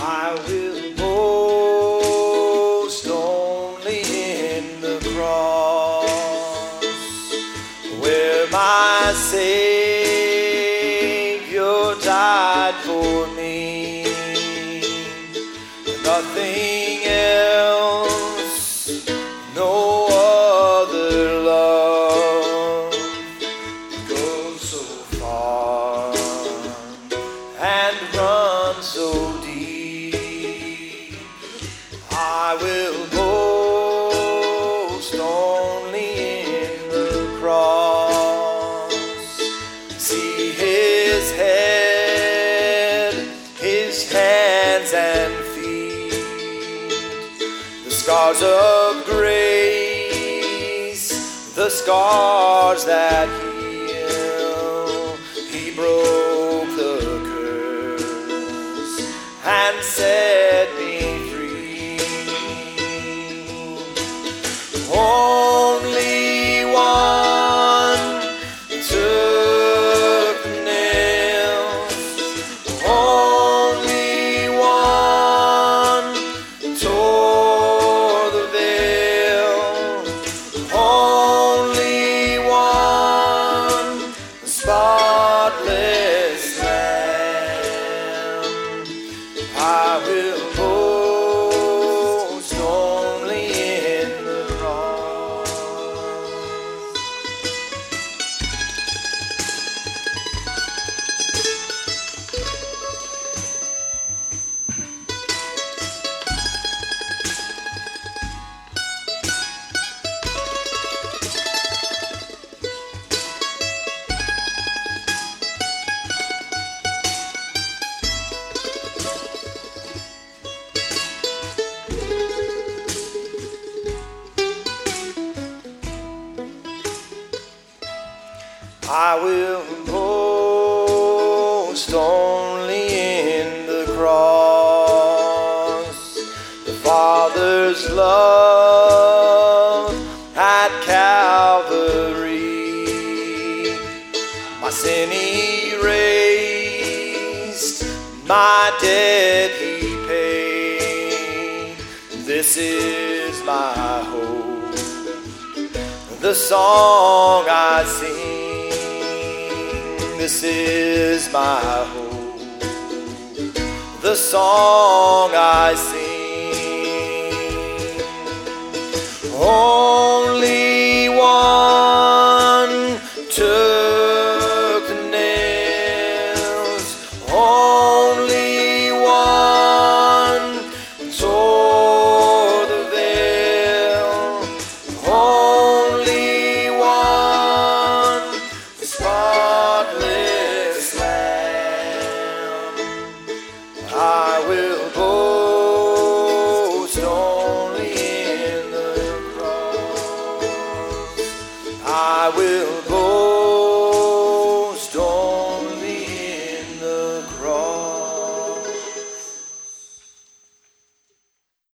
I will boast only in the cross where my Savior died for scars of grace, the scars that heal. He broke the curse and set I will boast only in the cross, the Father's love at Calvary. My sin erased, my debt he paid. This is my hope the song I sing. This is my hope. The song I sing. Oh,